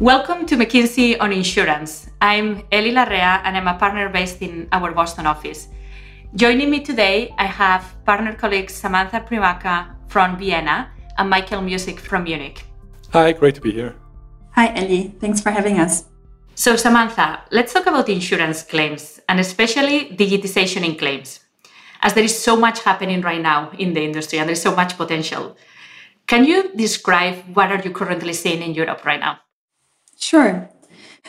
Welcome to McKinsey on Insurance. I'm Eli Larrea and I'm a partner based in our Boston office. Joining me today, I have partner colleagues Samantha Primaca from Vienna and Michael Music from Munich. Hi, great to be here. Hi, Eli. Thanks for having us. So, Samantha, let's talk about insurance claims and especially digitization in claims, as there is so much happening right now in the industry and there's so much potential. Can you describe what are you currently seeing in Europe right now? Sure.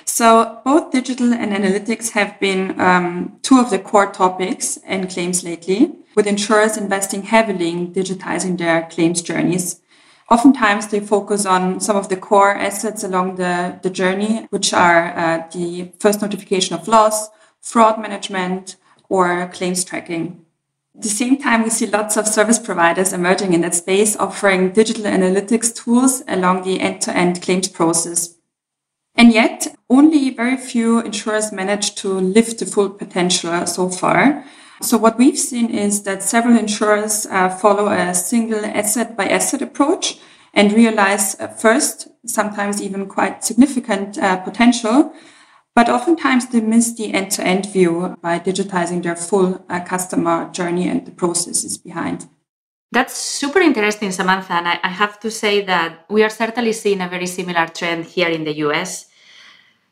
So both digital and analytics have been um, two of the core topics and claims lately, with insurers investing heavily in digitizing their claims journeys. Oftentimes, they focus on some of the core assets along the, the journey, which are uh, the first notification of loss, fraud management, or claims tracking. At the same time, we see lots of service providers emerging in that space, offering digital analytics tools along the end to end claims process. And yet, only very few insurers manage to lift the full potential so far. So what we've seen is that several insurers uh, follow a single asset by asset approach and realize uh, first, sometimes even quite significant uh, potential, but oftentimes they miss the end-to-end view by digitizing their full uh, customer journey and the processes behind. That's super interesting, Samantha. And I, I have to say that we are certainly seeing a very similar trend here in the US.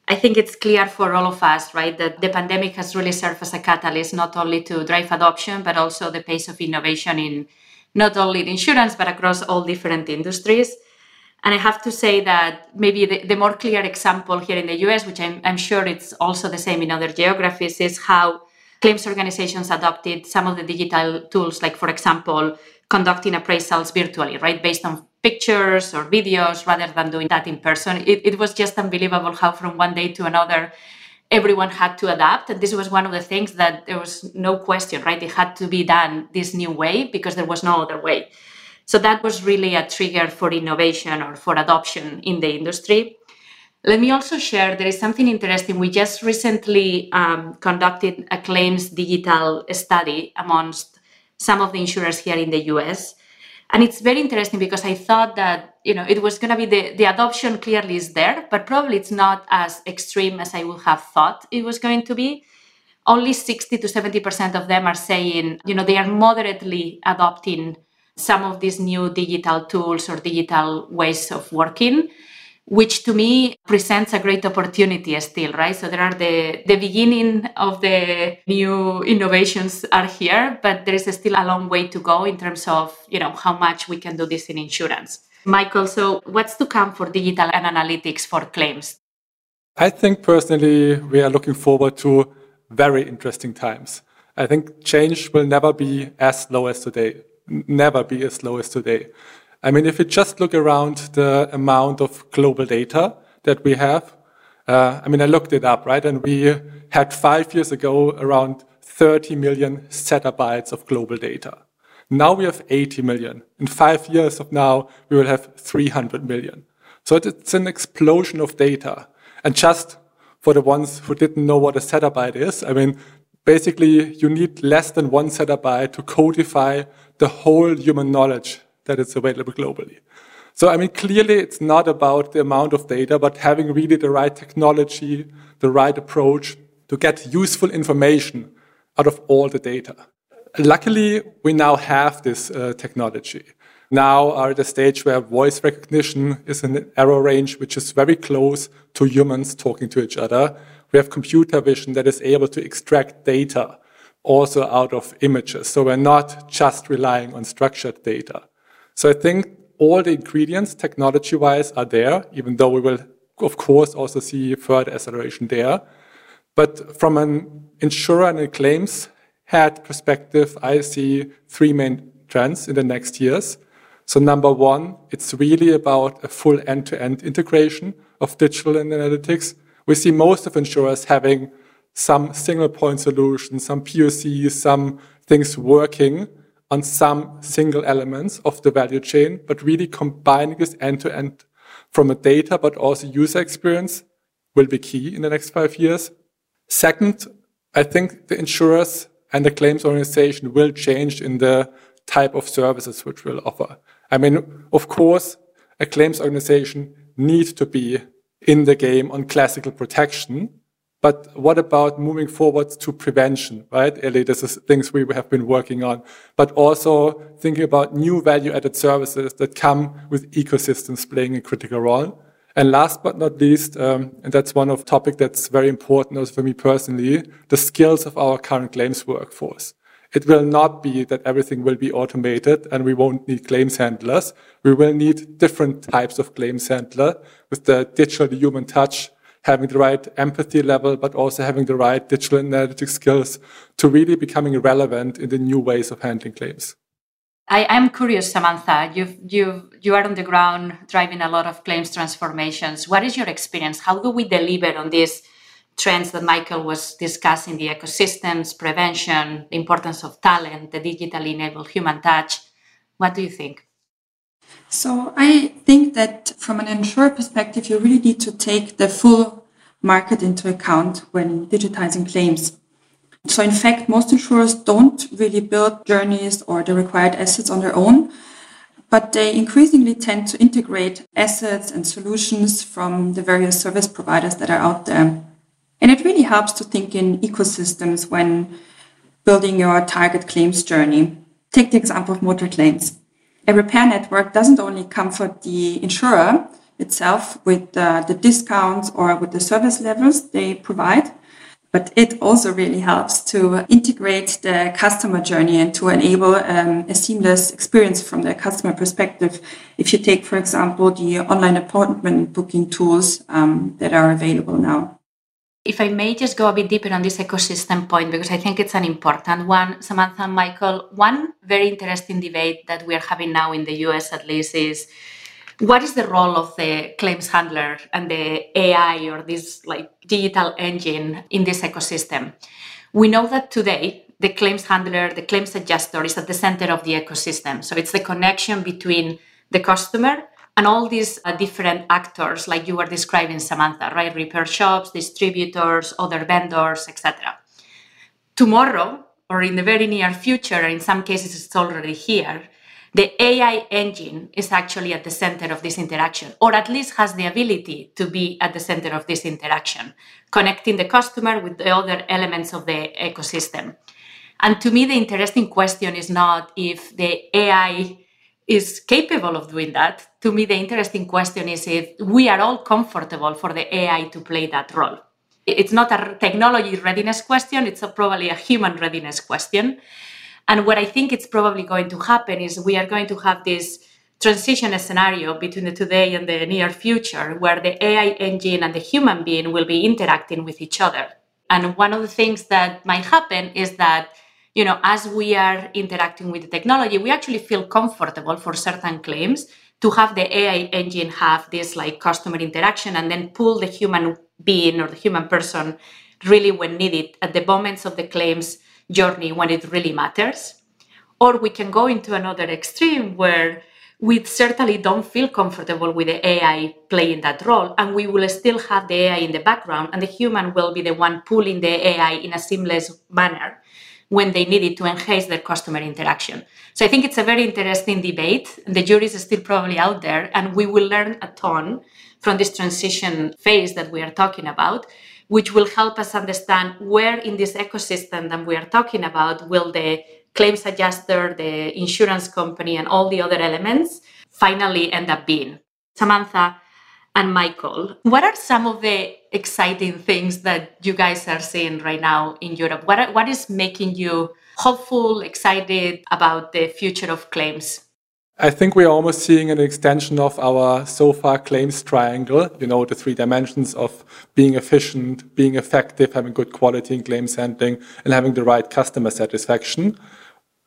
I think it's clear for all of us, right, that the pandemic has really served as a catalyst not only to drive adoption, but also the pace of innovation in not only in insurance, but across all different industries. And I have to say that maybe the, the more clear example here in the US, which I'm, I'm sure it's also the same in other geographies, is how claims organizations adopted some of the digital tools, like, for example, conducting appraisals virtually, right? Based on pictures or videos rather than doing that in person. It, it was just unbelievable how from one day to another, everyone had to adapt. And this was one of the things that there was no question, right? It had to be done this new way because there was no other way. So that was really a trigger for innovation or for adoption in the industry. Let me also share there is something interesting. We just recently um, conducted a claims digital study amongst some of the insurers here in the US. And it's very interesting because I thought that, you know, it was going to be the, the adoption clearly is there, but probably it's not as extreme as I would have thought it was going to be. Only 60 to 70% of them are saying, you know, they are moderately adopting some of these new digital tools or digital ways of working which to me presents a great opportunity still, right? So there are the, the beginning of the new innovations are here, but there is still a long way to go in terms of, you know, how much we can do this in insurance. Michael, so what's to come for digital and analytics for claims? I think personally, we are looking forward to very interesting times. I think change will never be as slow as today, never be as slow as today. I mean, if you just look around the amount of global data that we have, uh, I mean, I looked it up, right? And we had five years ago around 30 million zettabytes of global data. Now we have 80 million. In five years of now, we will have 300 million. So it's an explosion of data. And just for the ones who didn't know what a zettabyte is, I mean, basically you need less than one zettabyte to codify the whole human knowledge that is available globally. So, I mean, clearly it's not about the amount of data, but having really the right technology, the right approach to get useful information out of all the data. Luckily, we now have this uh, technology. Now are at a stage where voice recognition is an error range which is very close to humans talking to each other. We have computer vision that is able to extract data also out of images. So we're not just relying on structured data. So I think all the ingredients technology wise are there, even though we will, of course, also see further acceleration there. But from an insurer and a claims head perspective, I see three main trends in the next years. So number one, it's really about a full end-to-end integration of digital and analytics. We see most of insurers having some single point solutions, some POCs, some things working, on some single elements of the value chain, but really combining this end to end from a data, but also user experience will be key in the next five years. Second, I think the insurers and the claims organization will change in the type of services which we'll offer. I mean, of course, a claims organization needs to be in the game on classical protection. But what about moving forward to prevention, right? Ellie, this is things we have been working on, but also thinking about new value added services that come with ecosystems playing a critical role. And last but not least, um, and that's one of topic that's very important also for me personally, the skills of our current claims workforce. It will not be that everything will be automated and we won't need claims handlers. We will need different types of claims handler with the digital human touch having the right empathy level, but also having the right digital analytic skills to really becoming relevant in the new ways of handling claims. I am curious, Samantha. You've, you you are on the ground driving a lot of claims transformations. What is your experience? How do we deliver on these trends that Michael was discussing the ecosystems, prevention, the importance of talent, the digitally enabled human touch? What do you think? So I think that from an insurer perspective, you really need to take the full market into account when digitizing claims. So in fact, most insurers don't really build journeys or the required assets on their own, but they increasingly tend to integrate assets and solutions from the various service providers that are out there. And it really helps to think in ecosystems when building your target claims journey. Take the example of motor claims a repair network doesn't only comfort the insurer itself with uh, the discounts or with the service levels they provide, but it also really helps to integrate the customer journey and to enable um, a seamless experience from the customer perspective. If you take, for example, the online appointment booking tools um, that are available now. If I may just go a bit deeper on this ecosystem point, because I think it's an important one, Samantha and Michael, one very interesting debate that we are having now in the US at least is what is the role of the claims handler and the AI or this like digital engine in this ecosystem? We know that today the claims handler, the claims adjuster is at the center of the ecosystem. So it's the connection between the customer and all these uh, different actors like you were describing samantha right? Repair shops distributors other vendors etc tomorrow or in the very near future in some cases it's already here the ai engine is actually at the center of this interaction or at least has the ability to be at the center of this interaction connecting the customer with the other elements of the ecosystem. And to me the interesting question is not if the ai is capable of doing that, to me, the interesting question is if we are all comfortable for the AI to play that role. It's not a technology readiness question, it's a, probably a human readiness question. And what I think it's probably going to happen is we are going to have this transition scenario between the today and the near future where the AI engine and the human being will be interacting with each other. And one of the things that might happen is that you know, as we are interacting with the technology, we actually feel comfortable for certain claims to have the AI engine have this like customer interaction and then pull the human being or the human person really when needed at the moments of the claims journey when it really matters. Or we can go into another extreme where we certainly don't feel comfortable with the AI playing that role, and we will still have the AI in the background, and the human will be the one pulling the AI in a seamless manner when they need it to enhance their customer interaction. So I think it's a very interesting debate. The jury is still probably out there, and we will learn a ton from this transition phase that we are talking about, which will help us understand where in this ecosystem that we are talking about will the claims adjuster, the insurance company, and all the other elements finally end up being. Samantha, and Michael, what are some of the exciting things that you guys are seeing right now in Europe? What, what is making you hopeful, excited about the future of claims? I think we're almost seeing an extension of our so far claims triangle, you know, the three dimensions of being efficient, being effective, having good quality in claims handling, and having the right customer satisfaction.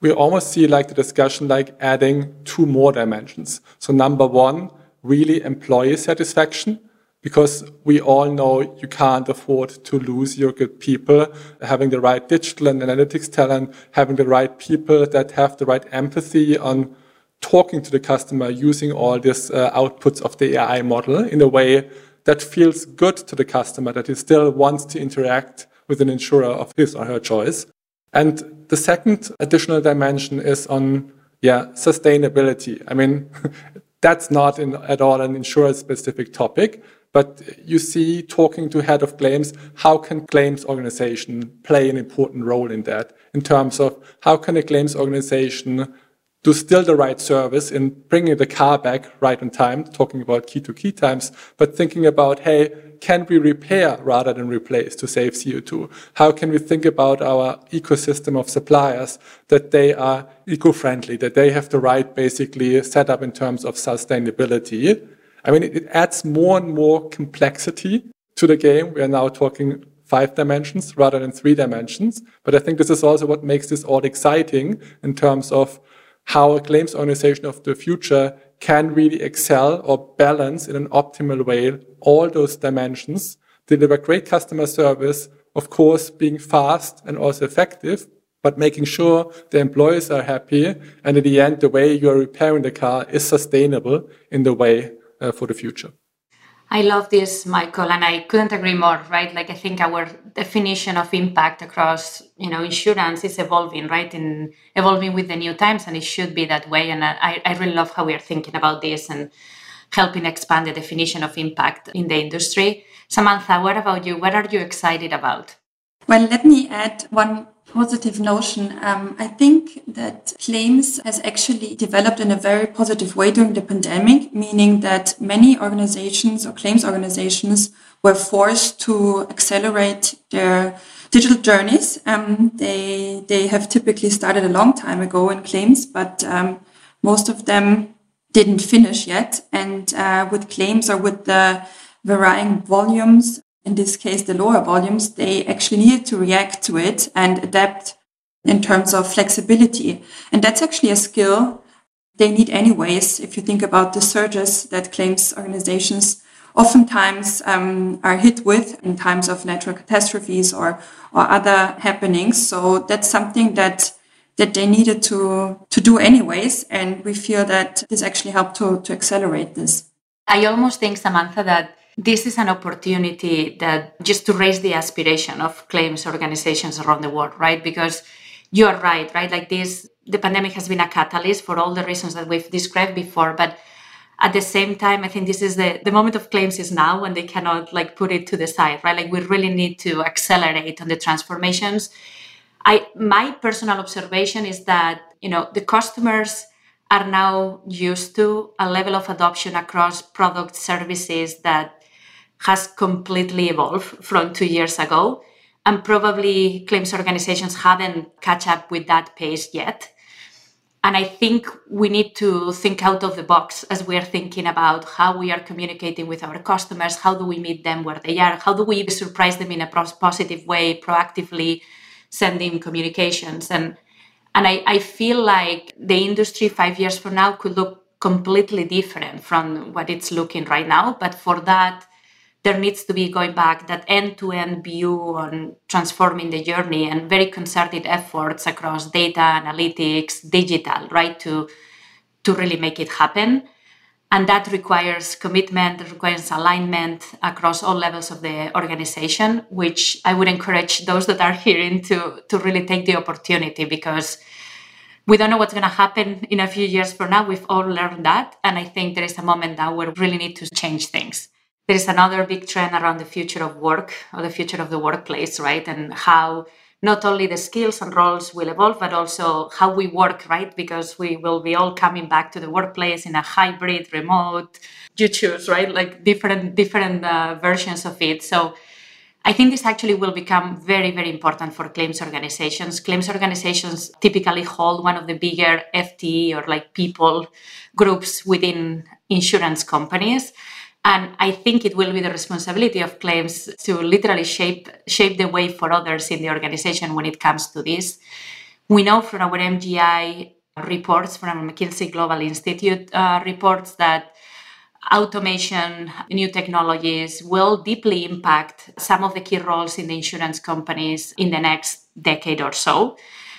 We almost see like the discussion like adding two more dimensions. So number one, really employee satisfaction because we all know you can't afford to lose your good people. Having the right digital and analytics talent, having the right people that have the right empathy on talking to the customer using all these uh, outputs of the AI model in a way that feels good to the customer, that he still wants to interact with an insurer of his or her choice. And the second additional dimension is on yeah, sustainability. I mean, that's not in, at all an insurer specific topic, But you see, talking to head of claims, how can claims organization play an important role in that? In terms of how can a claims organization do still the right service in bringing the car back right on time, talking about key to key times, but thinking about, hey, can we repair rather than replace to save CO2? How can we think about our ecosystem of suppliers that they are eco-friendly, that they have the right basically setup in terms of sustainability? I mean, it, it adds more and more complexity to the game. We are now talking five dimensions rather than three dimensions. But I think this is also what makes this all exciting in terms of how a claims organization of the future can really excel or balance in an optimal way all those dimensions, deliver great customer service, of course, being fast and also effective, but making sure the employees are happy. And in the end, the way you're repairing the car is sustainable in the way uh, for the future. I love this, Michael, and I couldn't agree more, right? Like I think our definition of impact across, you know, insurance is evolving, right? In evolving with the new times, and it should be that way. And I, I really love how we are thinking about this and helping expand the definition of impact in the industry. Samantha, what about you? What are you excited about? Well, let me add one positive notion. Um, I think that claims has actually developed in a very positive way during the pandemic, meaning that many organizations or claims organizations were forced to accelerate their digital journeys. Um, they they have typically started a long time ago in claims, but um, most of them didn't finish yet. And uh, with claims or with the varying volumes in this case, the lower volumes, they actually needed to react to it and adapt in terms of flexibility. And that's actually a skill they need anyways. If you think about the surges that claims organizations oftentimes um, are hit with in times of natural catastrophes or, or other happenings. So that's something that that they needed to to do anyways. And we feel that this actually helped to, to accelerate this. I almost think, Samantha, that this is an opportunity that just to raise the aspiration of claims organizations around the world, right? Because you are right, right? Like this, the pandemic has been a catalyst for all the reasons that we've described before, but at the same time, I think this is the, the moment of claims is now when they cannot like put it to the side, right? Like we really need to accelerate on the transformations. I my personal observation is that, you know, the customers are now used to a level of adoption across product services that has completely evolved from two years ago. And probably claims organizations haven't catch up with that pace yet. And I think we need to think out of the box as we are thinking about how we are communicating with our customers. How do we meet them where they are? How do we surprise them in a positive way, proactively sending communications? And, and I, I feel like the industry five years from now could look completely different from what it's looking right now. But for that, there needs to be going back that end-to-end view on transforming the journey and very concerted efforts across data analytics digital right to to really make it happen. And that requires commitment it requires alignment across all levels of the organization which i would encourage those that are hearing to to really take the opportunity because we don't know what's going to happen in a few years from now. We've all learned that. And i think there is a moment where we really need to change things there is another big trend around the future of work or the future of the workplace, right? And how not only the skills and roles will evolve, but also how we work, right? Because we will be all coming back to the workplace in a hybrid, remote, you choose, right? Like different different uh, versions of it. So I think this actually will become very, very important for claims organizations. Claims organizations typically hold one of the bigger FTE or like people groups within insurance companies. And I think it will be the responsibility of claims to literally shape shape the way for others in the organization when it comes to this. We know from our MGI reports from McKinsey Global Institute uh, reports that automation, new technologies will deeply impact some of the key roles in the insurance companies in the next decade or so.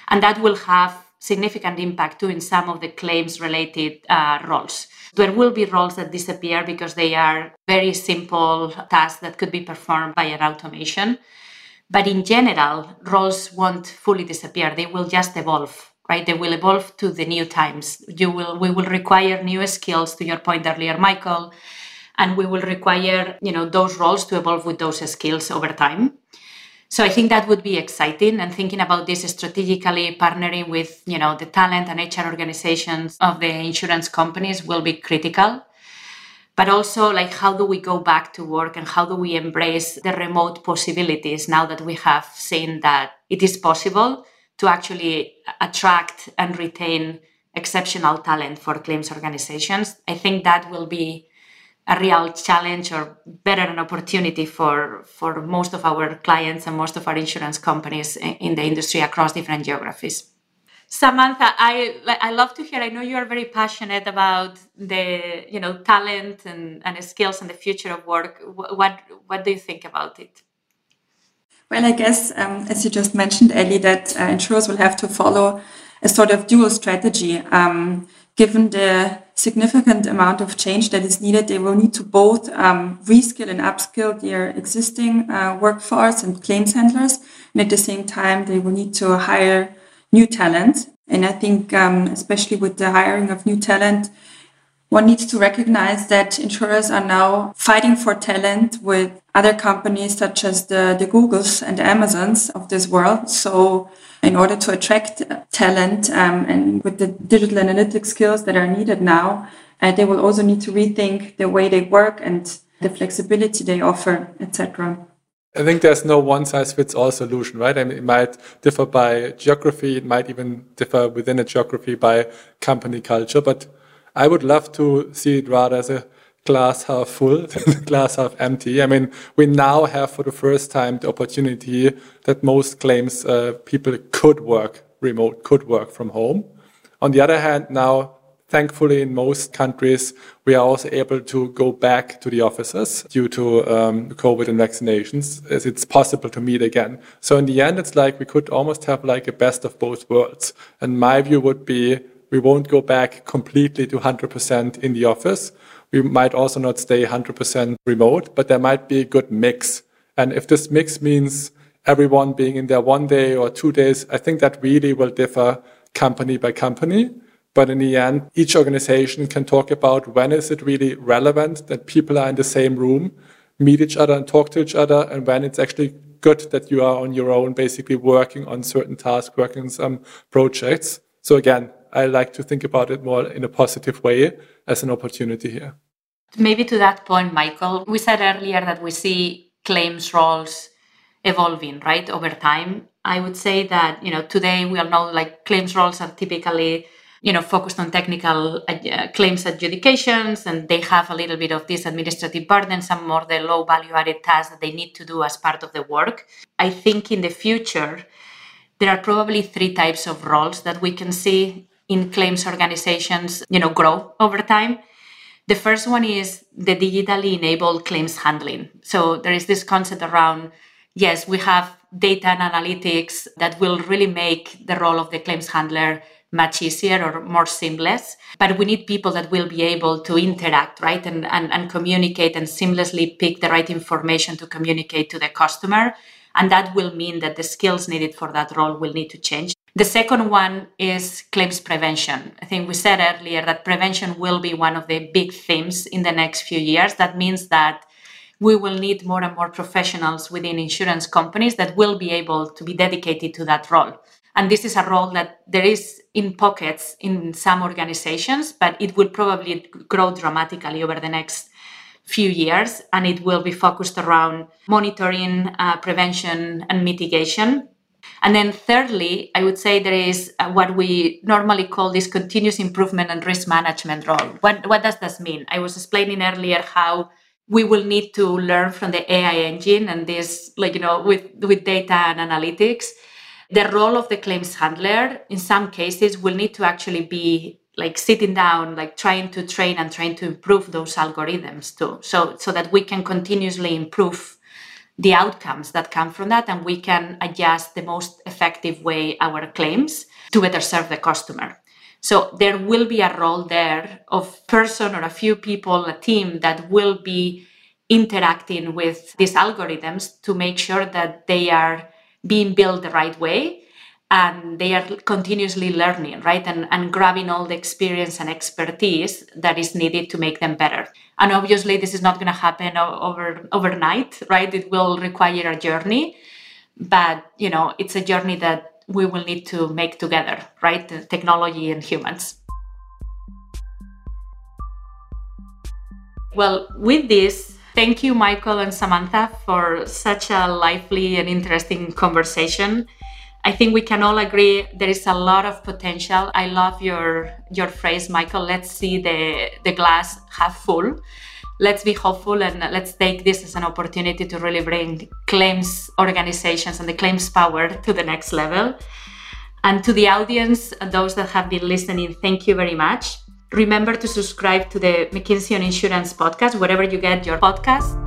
And that will have significant impact too in some of the claims related uh, roles. There will be roles that disappear because they are very simple tasks that could be performed by an automation. But in general, roles won't fully disappear. They will just evolve, right? They will evolve to the new times. You will, we will require new skills, to your point earlier, Michael. and we will require you know those roles to evolve with those skills over time so i think that would be exciting and thinking about this strategically partnering with you know the talent and hr organizations of the insurance companies will be critical. But also like how do we go back to work and how do we embrace the remote possibilities now that we have seen that it is possible to actually attract and retain exceptional talent for claims organizations? I think that will be a real challenge or better an opportunity for for most of our clients and most of our insurance companies in the industry across different geographies Samantha, I I love to hear. I know you are very passionate about the you know talent and, and skills and the future of work. What what do you think about it? Well, I guess um, as you just mentioned, Ellie, that uh, insurers will have to follow a sort of dual strategy. Um, given the significant amount of change that is needed, they will need to both um, reskill and upskill their existing uh, workforce and claims handlers, and at the same time, they will need to hire new talent. And I think, um, especially with the hiring of new talent, one needs to recognize that insurers are now fighting for talent with other companies such as the, the Googles and the Amazons of this world. So in order to attract talent um, and with the digital analytics skills that are needed now, uh, they will also need to rethink the way they work and the flexibility they offer, etc. I think there's no one size fits all solution, right? I mean, it might differ by geography. It might even differ within a geography by company culture. But I would love to see it rather as a glass half full than glass half empty. I mean, we now have for the first time the opportunity that most claims uh, people could work remote, could work from home. On the other hand, now Thankfully, in most countries, we are also able to go back to the offices due to um, COVID and vaccinations, as it's possible to meet again. So in the end, it's like we could almost have like a best of both worlds. And my view would be we won't go back completely to 100% in the office. We might also not stay 100% remote, but there might be a good mix. And if this mix means everyone being in there one day or two days, I think that really will differ company by company. But in the end, each organization can talk about when is it really relevant that people are in the same room, meet each other and talk to each other, and when it's actually good that you are on your own, basically working on certain tasks, working on some projects. So again, I like to think about it more in a positive way as an opportunity here. Maybe to that point, Michael, we said earlier that we see claims roles evolving, right, over time. I would say that, you know, today we all know like claims roles are typically you know focused on technical uh, claims adjudications and they have a little bit of this administrative burden some more the low value added tasks that they need to do as part of the work i think in the future there are probably three types of roles that we can see in claims organizations you know grow over time the first one is the digitally enabled claims handling so there is this concept around yes we have data and analytics that will really make the role of the claims handler much easier or more seamless. But we need people that will be able to interact, right? And, and, and communicate and seamlessly pick the right information to communicate to the customer. And that will mean that the skills needed for that role will need to change. The second one is claims prevention. I think we said earlier that prevention will be one of the big themes in the next few years. That means that we will need more and more professionals within insurance companies that will be able to be dedicated to that role. And this is a role that there is in pockets in some organizations, but it will probably grow dramatically over the next few years. And it will be focused around monitoring, uh, prevention, and mitigation. And then, thirdly, I would say there is uh, what we normally call this continuous improvement and risk management role. What, what does this mean? I was explaining earlier how we will need to learn from the AI engine and this, like, you know, with, with data and analytics the role of the claims handler in some cases will need to actually be like sitting down like trying to train and trying to improve those algorithms too so so that we can continuously improve the outcomes that come from that and we can adjust the most effective way our claims to better serve the customer. So there will be a role there of person or a few people a team that will be interacting with these algorithms to make sure that they are being built the right way and they are continuously learning, right? And, and grabbing all the experience and expertise that is needed to make them better. And obviously, this is not going to happen over overnight, right? It will require a journey, but you know, it's a journey that we will need to make together, right? The technology and humans. Well, with this, thank you, Michael and Samantha, for such a lively and interesting conversation. I think we can all agree there is a lot of potential. I love your your phrase, Michael. Let's see the the glass half full. Let's be hopeful and let's take this as an opportunity to really bring claims organizations and the claims power to the next level. And to the audience, those that have been listening, thank you very much. Remember to subscribe to the McKinsey on Insurance podcast, wherever you get your podcast.